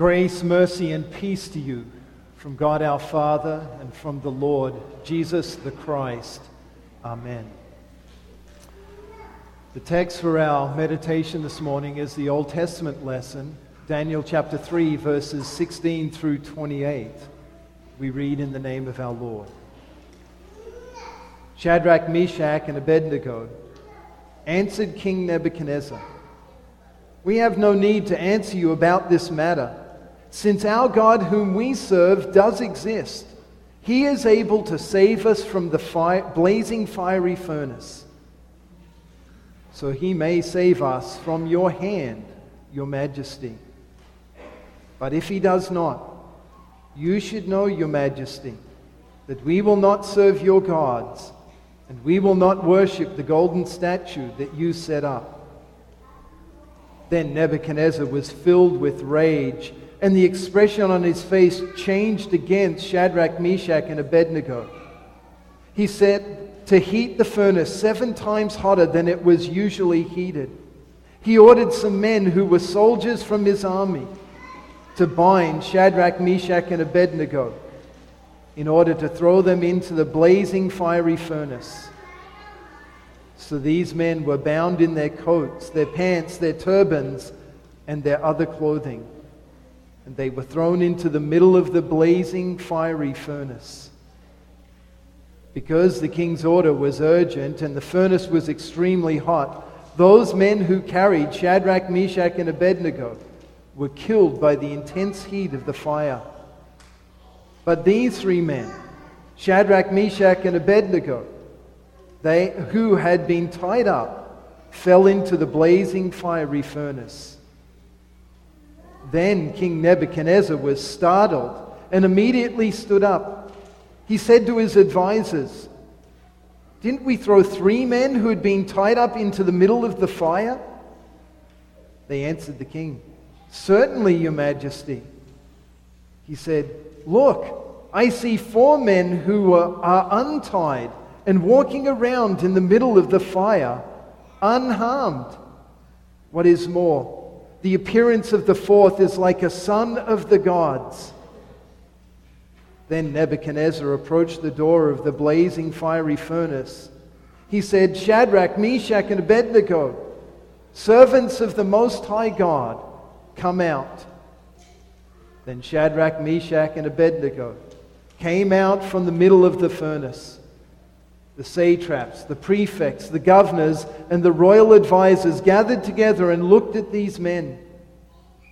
Grace, mercy, and peace to you from God our Father and from the Lord Jesus the Christ. Amen. The text for our meditation this morning is the Old Testament lesson, Daniel chapter 3, verses 16 through 28. We read in the name of our Lord. Shadrach, Meshach, and Abednego answered King Nebuchadnezzar We have no need to answer you about this matter since our God, whom we serve, does exist. He is able to save us from the blazing fiery furnace. So he may save us from your hand, your majesty. But if he does not, you should know, your majesty, that we will not serve your gods, and we will not worship the golden statue that you set up. Then Nebuchadnezzar was filled with rage and the expression on his face changed against Shadrach, Meshach, and Abednego. He said to heat the furnace seven times hotter than it was usually heated. He ordered some men who were soldiers from his army to bind Shadrach, Meshach, and Abednego in order to throw them into the blazing fiery furnace. So these men were bound in their coats, their pants, their turbans, and their other clothing and they were thrown into the middle of the blazing fiery furnace. Because the king's order was urgent and the furnace was extremely hot, those men who carried Shadrach, Meshach, and Abednego were killed by the intense heat of the fire. But these three men, Shadrach, Meshach, and Abednego, they who had been tied up, fell into the blazing fiery furnace. Then King Nebuchadnezzar was startled and immediately stood up. He said to his advisers, Didn't we throw three men who had been tied up into the middle of the fire? They answered the king, Certainly, your majesty. He said, Look, I see four men who are untied and walking around in the middle of the fire, unharmed. What is more, the appearance of the fourth is like a son of the gods. Then Nebuchadnezzar approached the door of the blazing fiery furnace. He said, Shadrach, Meshach, and Abednego, servants of the Most High God, come out. Then Shadrach, Meshach, and Abednego came out from the middle of the furnace the satraps, the prefects, the governors, and the royal advisers gathered together and looked at these men.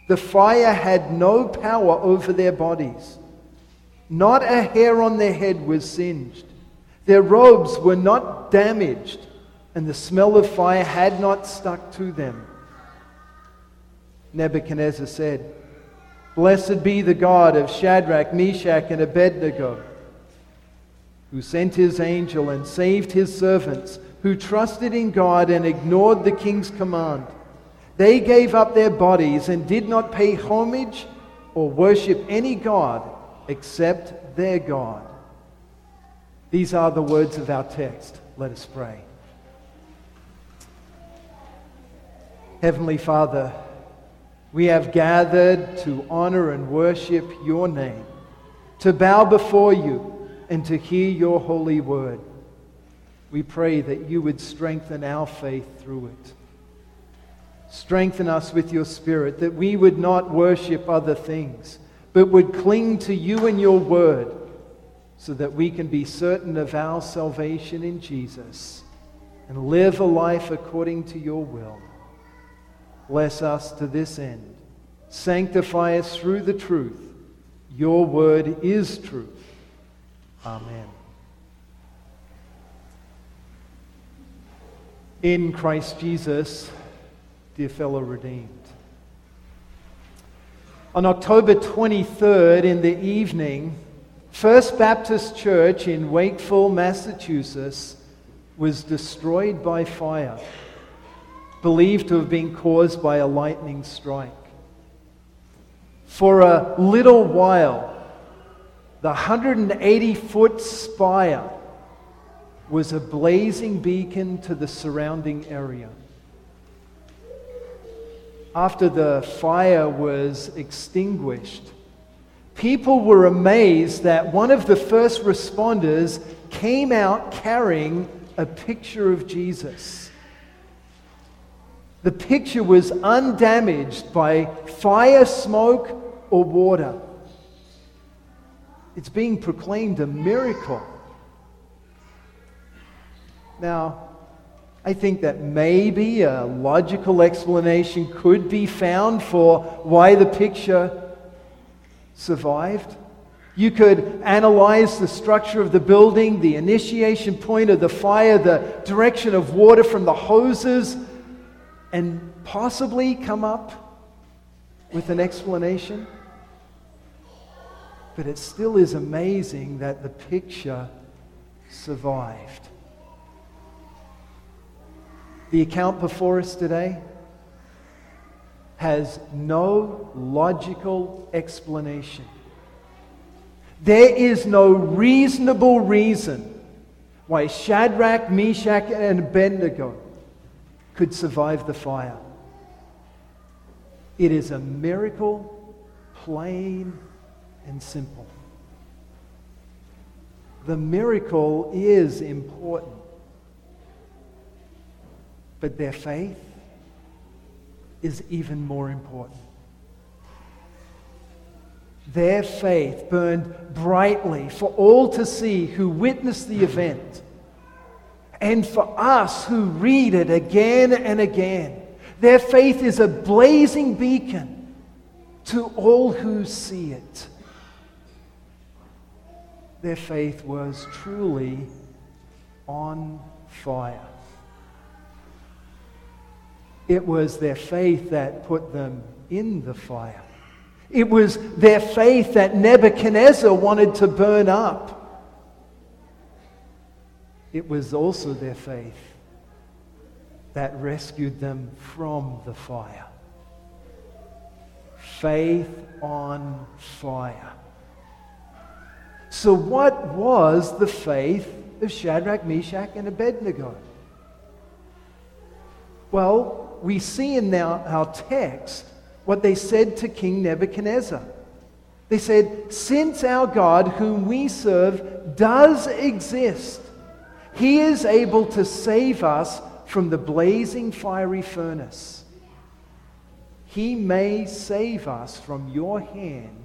The fire had no power over their bodies. Not a hair on their head was singed. Their robes were not damaged, and the smell of fire had not stuck to them. Nebuchadnezzar said, Blessed be the God of Shadrach, Meshach, and Abednego who sent his angel and saved his servants, who trusted in God and ignored the king's command. They gave up their bodies and did not pay homage or worship any God except their God. These are the words of our text. Let us pray. Heavenly Father, we have gathered to honor and worship your name, to bow before you and to hear your holy word. We pray that you would strengthen our faith through it. Strengthen us with your spirit, that we would not worship other things, but would cling to you and your word, so that we can be certain of our salvation in Jesus and live a life according to your will. Bless us to this end. Sanctify us through the truth. Your word is truth. Amen. In Christ Jesus, dear fellow redeemed. On October 23rd in the evening, First Baptist Church in Wakefield, Massachusetts was destroyed by fire, believed to have been caused by a lightning strike. For a little while, the 180 foot spire was a blazing beacon to the surrounding area. after the fire was extinguished, people were amazed that one of the first responders came out carrying a picture of Jesus. The picture was undamaged by fire, smoke, or water. It's being proclaimed a miracle. Now, I think that maybe a logical explanation could be found for why the picture survived. You could analyze the structure of the building, the initiation point of the fire, the direction of water from the hoses, and possibly come up with an explanation. But it still is amazing that the picture survived. The account before us today has no logical explanation. There is no reasonable reason why Shadrach, Meshach, and Abednego could survive the fire. It is a miracle, plain and simple. The miracle is important. But their faith is even more important. Their faith burned brightly for all to see who witnessed the event, and for us who read it again and again. Their faith is a blazing beacon to all who see it. Their faith was truly on fire. It was their faith that put them in the fire. It was their faith that Nebuchadnezzar wanted to burn up. It was also their faith that rescued them from the fire. Faith on fire. So, what was the faith of Shadrach, Meshach, and Abednego? Well, we see in our, our text what they said to King Nebuchadnezzar. They said, Since our God, whom we serve, does exist, he is able to save us from the blazing fiery furnace. He may save us from your hand,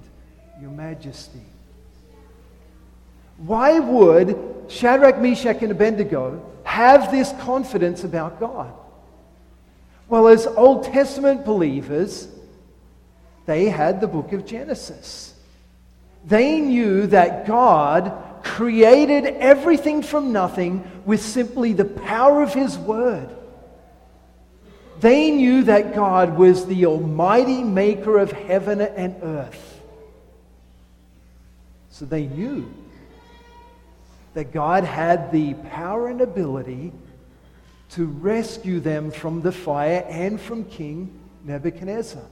your majesty. Why would Shadrach, Meshach, and Abednego have this confidence about God? Well, as Old Testament believers, they had the book of Genesis. They knew that God created everything from nothing with simply the power of His Word. They knew that God was the almighty maker of heaven and earth. So they knew that God had the power and ability to rescue them from the fire and from King Nebuchadnezzar.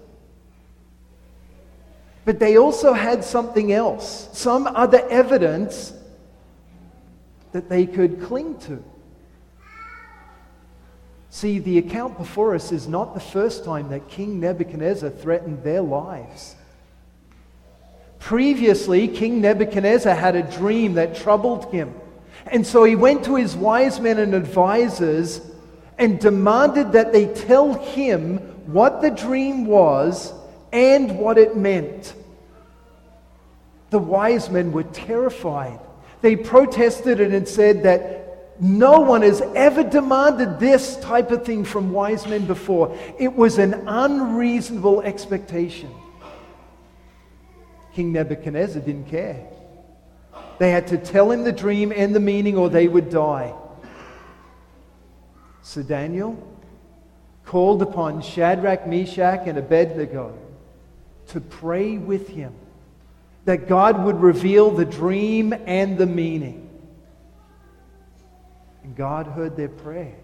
But they also had something else, some other evidence that they could cling to. See, the account before us is not the first time that King Nebuchadnezzar threatened their lives. Previously, King Nebuchadnezzar had a dream that troubled him. And so he went to his wise men and advisors and demanded that they tell him what the dream was and what it meant. The wise men were terrified. They protested and said that no one has ever demanded this type of thing from wise men before. It was an unreasonable expectation. King Nebuchadnezzar didn't care. They had to tell him the dream and the meaning, or they would die. So Daniel called upon Shadrach, Meshach, and Abednego to pray with him that God would reveal the dream and the meaning. And God heard their prayer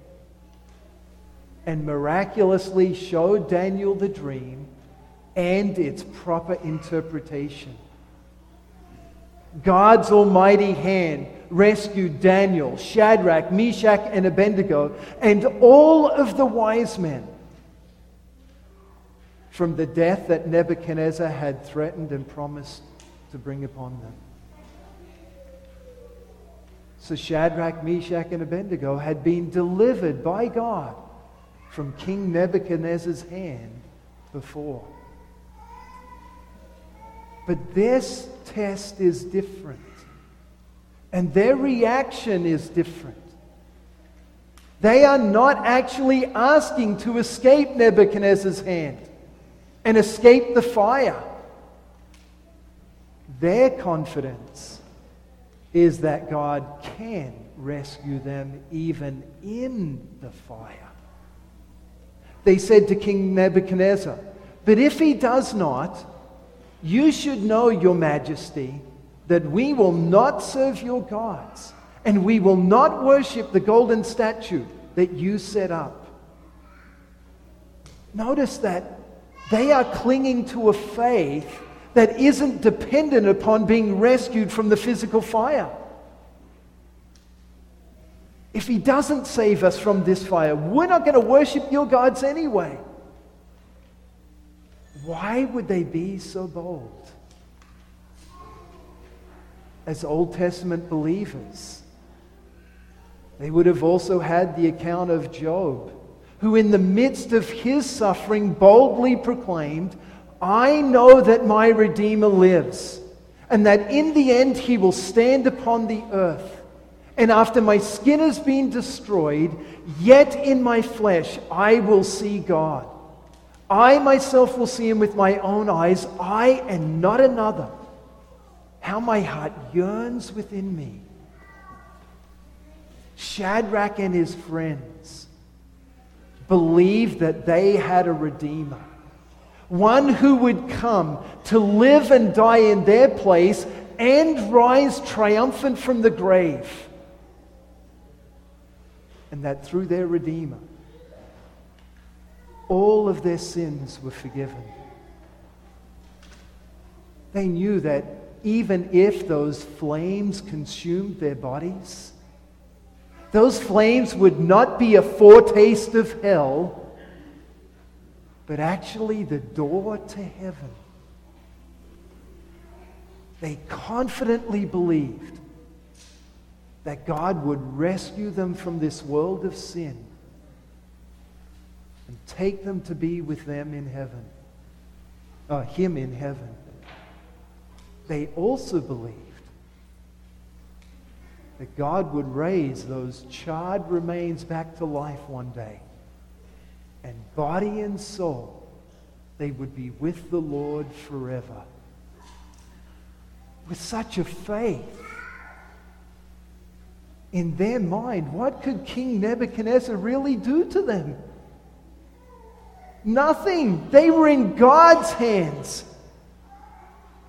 and miraculously showed Daniel the dream and its proper interpretation. God's almighty hand rescued Daniel, Shadrach, Meshach, and Abednego, and all of the wise men. from the death that Nebuchadnezzar had threatened and promised to bring upon them. So Shadrach, Meshach, and Abednego had been delivered by God from King Nebuchadnezzar's hand before. But this test is different. And their reaction is different. They are not actually asking to escape Nebuchadnezzar's hand and escape the fire. Their confidence is that God can rescue them even in the fire. They said to King Nebuchadnezzar, But if he does not, you should know, Your Majesty, that we will not serve your gods, and we will not worship the golden statue that you set up. Notice that they are clinging to a faith that isn't dependent upon being rescued from the physical fire. If he doesn't save us from this fire, we're not going to worship your gods anyway. Why would they be so bold? As Old Testament believers, they would have also had the account of Job, who, in the midst of his suffering, boldly proclaimed, I know that my Redeemer lives, and that in the end he will stand upon the earth. And after my skin has been destroyed, yet in my flesh I will see God. I myself will see him with my own eyes, I and not another. How my heart yearns within me. Shadrach and his friends believed that they had a Redeemer, one who would come to live and die in their place and rise triumphant from the grave. And that through their Redeemer, all of their sins were forgiven. They knew that even if those flames consumed their bodies, those flames would not be a foretaste of hell, but actually the door to heaven. They confidently believed that God would rescue them from this world of sin and take them to be with them in heaven, uh, Him in heaven. They also believed that God would raise those charred remains back to life one day. And body and soul, they would be with the Lord forever. With such a faith, in their mind, what could King Nebuchadnezzar really do to them? Nothing. They were in God's hands.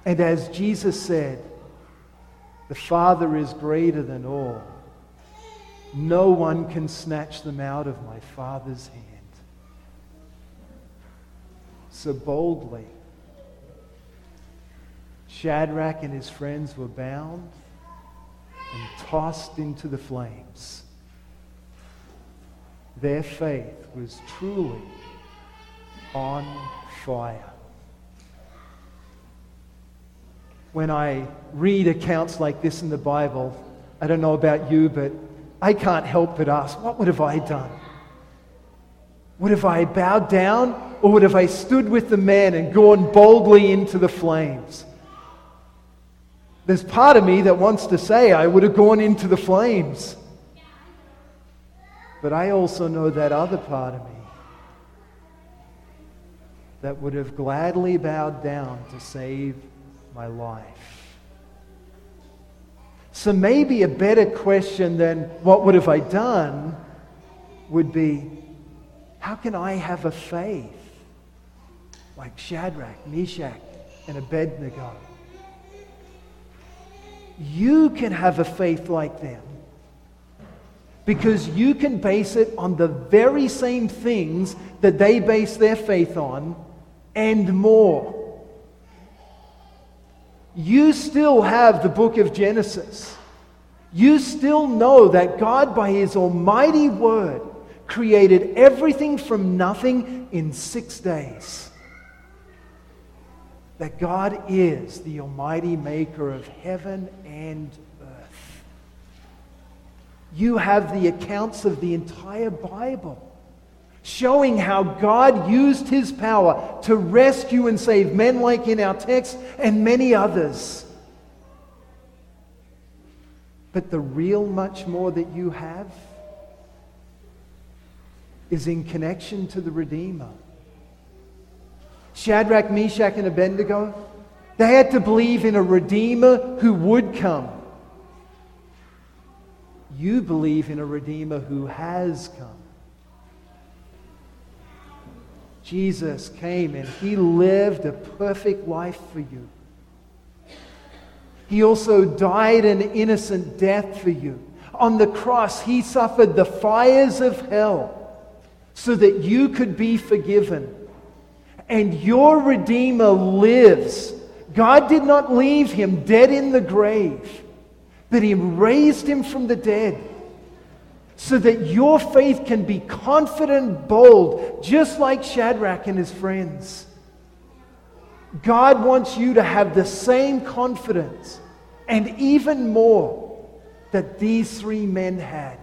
And as Jesus said, the Father is greater than all. No one can snatch them out of my Father's hand. So boldly, Shadrach and his friends were bound and tossed into the flames. Their faith was truly on fire. When I read accounts like this in the Bible, I don't know about you, but I can't help but ask, what would have I done? Would have I bowed down, or would have I stood with the man and gone boldly into the flames? There's part of me that wants to say I would have gone into the flames. But I also know that other part of me that would have gladly bowed down to save my life. So maybe a better question than what would have I done would be how can I have a faith like Shadrach, Meshach, and Abednego? You can have a faith like them because you can base it on the very same things that they base their faith on and more. You still have the book of Genesis. You still know that God, by His almighty word, created everything from nothing in six days. that God is the Almighty Maker of heaven and earth. You have the accounts of the entire Bible showing how God used his power to rescue and save men like in our text and many others. But the real much more that you have is in connection to the Redeemer. Shadrach, Meshach, and Abednego, they had to believe in a Redeemer who would come. You believe in a Redeemer who has come. Jesus came and he lived a perfect life for you. He also died an innocent death for you. On the cross, he suffered the fires of hell so that you could be forgiven. And your Redeemer lives. God did not leave him dead in the grave, but he raised him from the dead so that your faith can be confident, bold, just like Shadrach and his friends. God wants you to have the same confidence and even more that these three men had.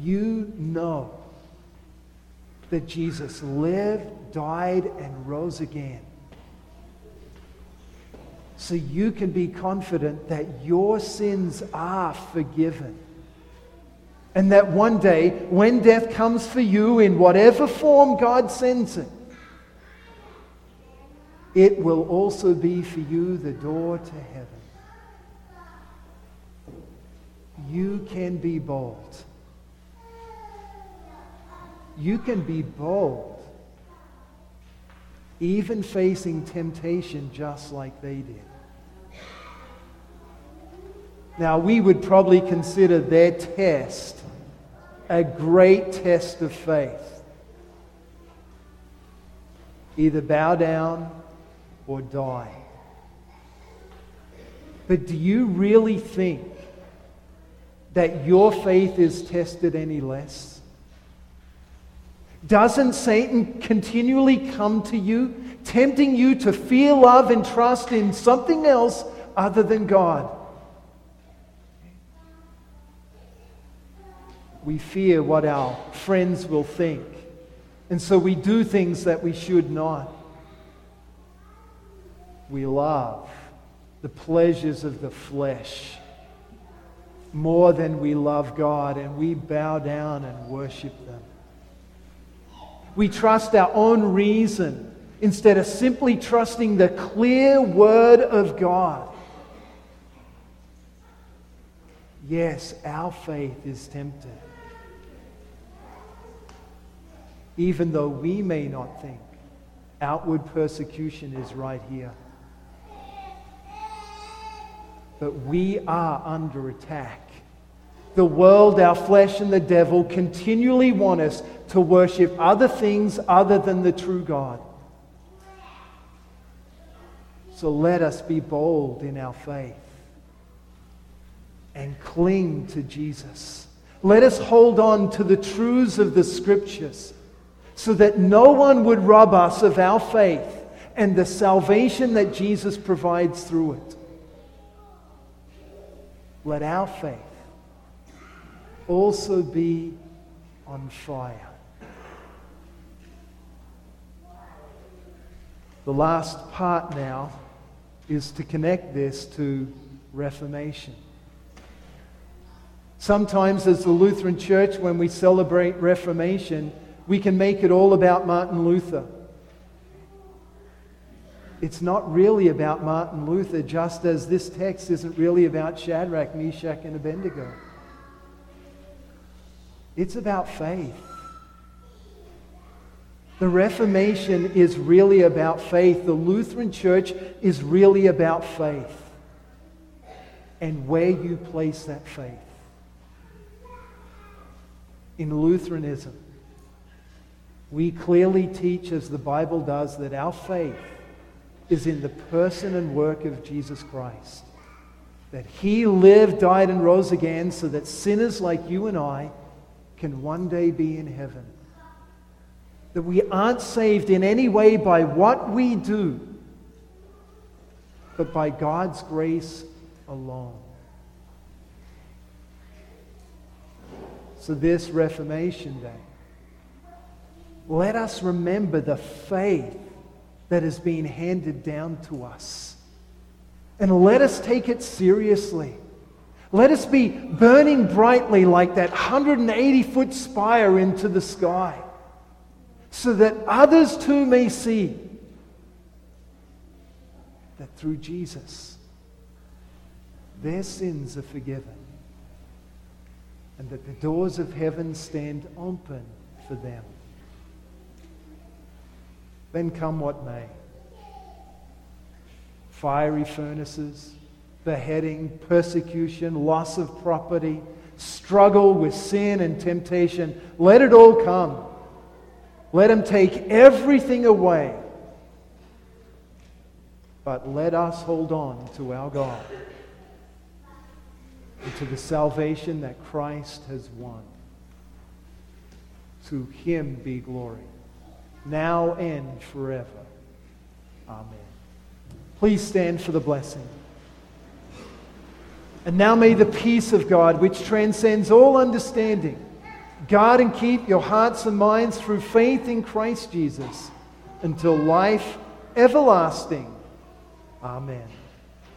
You know that Jesus lived, died, and rose again so you can be confident that your sins are forgiven. And that one day, when death comes for you in whatever form God sends it, it will also be for you the door to heaven. You can be bold. You can be bold, even facing temptation just like they did. Now, we would probably consider their test a great test of faith. Either bow down or die. But do you really think that your faith is tested any less? Doesn't Satan continually come to you, tempting you to feel love and trust in something else other than God? We fear what our friends will think. And so we do things that we should not. We love the pleasures of the flesh more than we love God, and we bow down and worship them. We trust our own reason instead of simply trusting the clear word of God. Yes, our faith is tempted even though we may not think outward persecution is right here. But we are under attack. The world, our flesh, and the devil continually want us to worship other things other than the true God. So let us be bold in our faith and cling to Jesus. Let us hold on to the truths of the scriptures so that no one would rob us of our faith and the salvation that Jesus provides through it. Let our faith also be on fire. The last part now is to connect this to Reformation. Sometimes, as the Lutheran Church, when we celebrate Reformation, we can make it all about Martin Luther. It's not really about Martin Luther, just as this text isn't really about Shadrach, Meshach, and Abednego. It's about faith. The Reformation is really about faith. The Lutheran Church is really about faith and where you place that faith. In Lutheranism, we clearly teach, as the Bible does, that our faith is in the person and work of Jesus Christ. That he lived, died, and rose again so that sinners like you and I can one day be in heaven. that we aren't saved in any way by what we do, but by God's grace alone. So, this Reformation Day, let us remember the faith that has been handed down to us. And let us take it seriously. Let us be burning brightly like that 180 foot spire into the sky, so that others too may see that through Jesus, their sins are forgiven and that the doors of heaven stand open for them. Then come what may. Fiery furnaces, beheading, persecution, loss of property, struggle with sin and temptation. Let it all come. Let him take everything away. But let us hold on to our God and to the salvation that Christ has won. To him be glory, now and forever. Amen. Please stand for the blessing. And now may the peace of God, which transcends all understanding, guard and keep your hearts and minds through faith in Christ Jesus until life everlasting. Amen.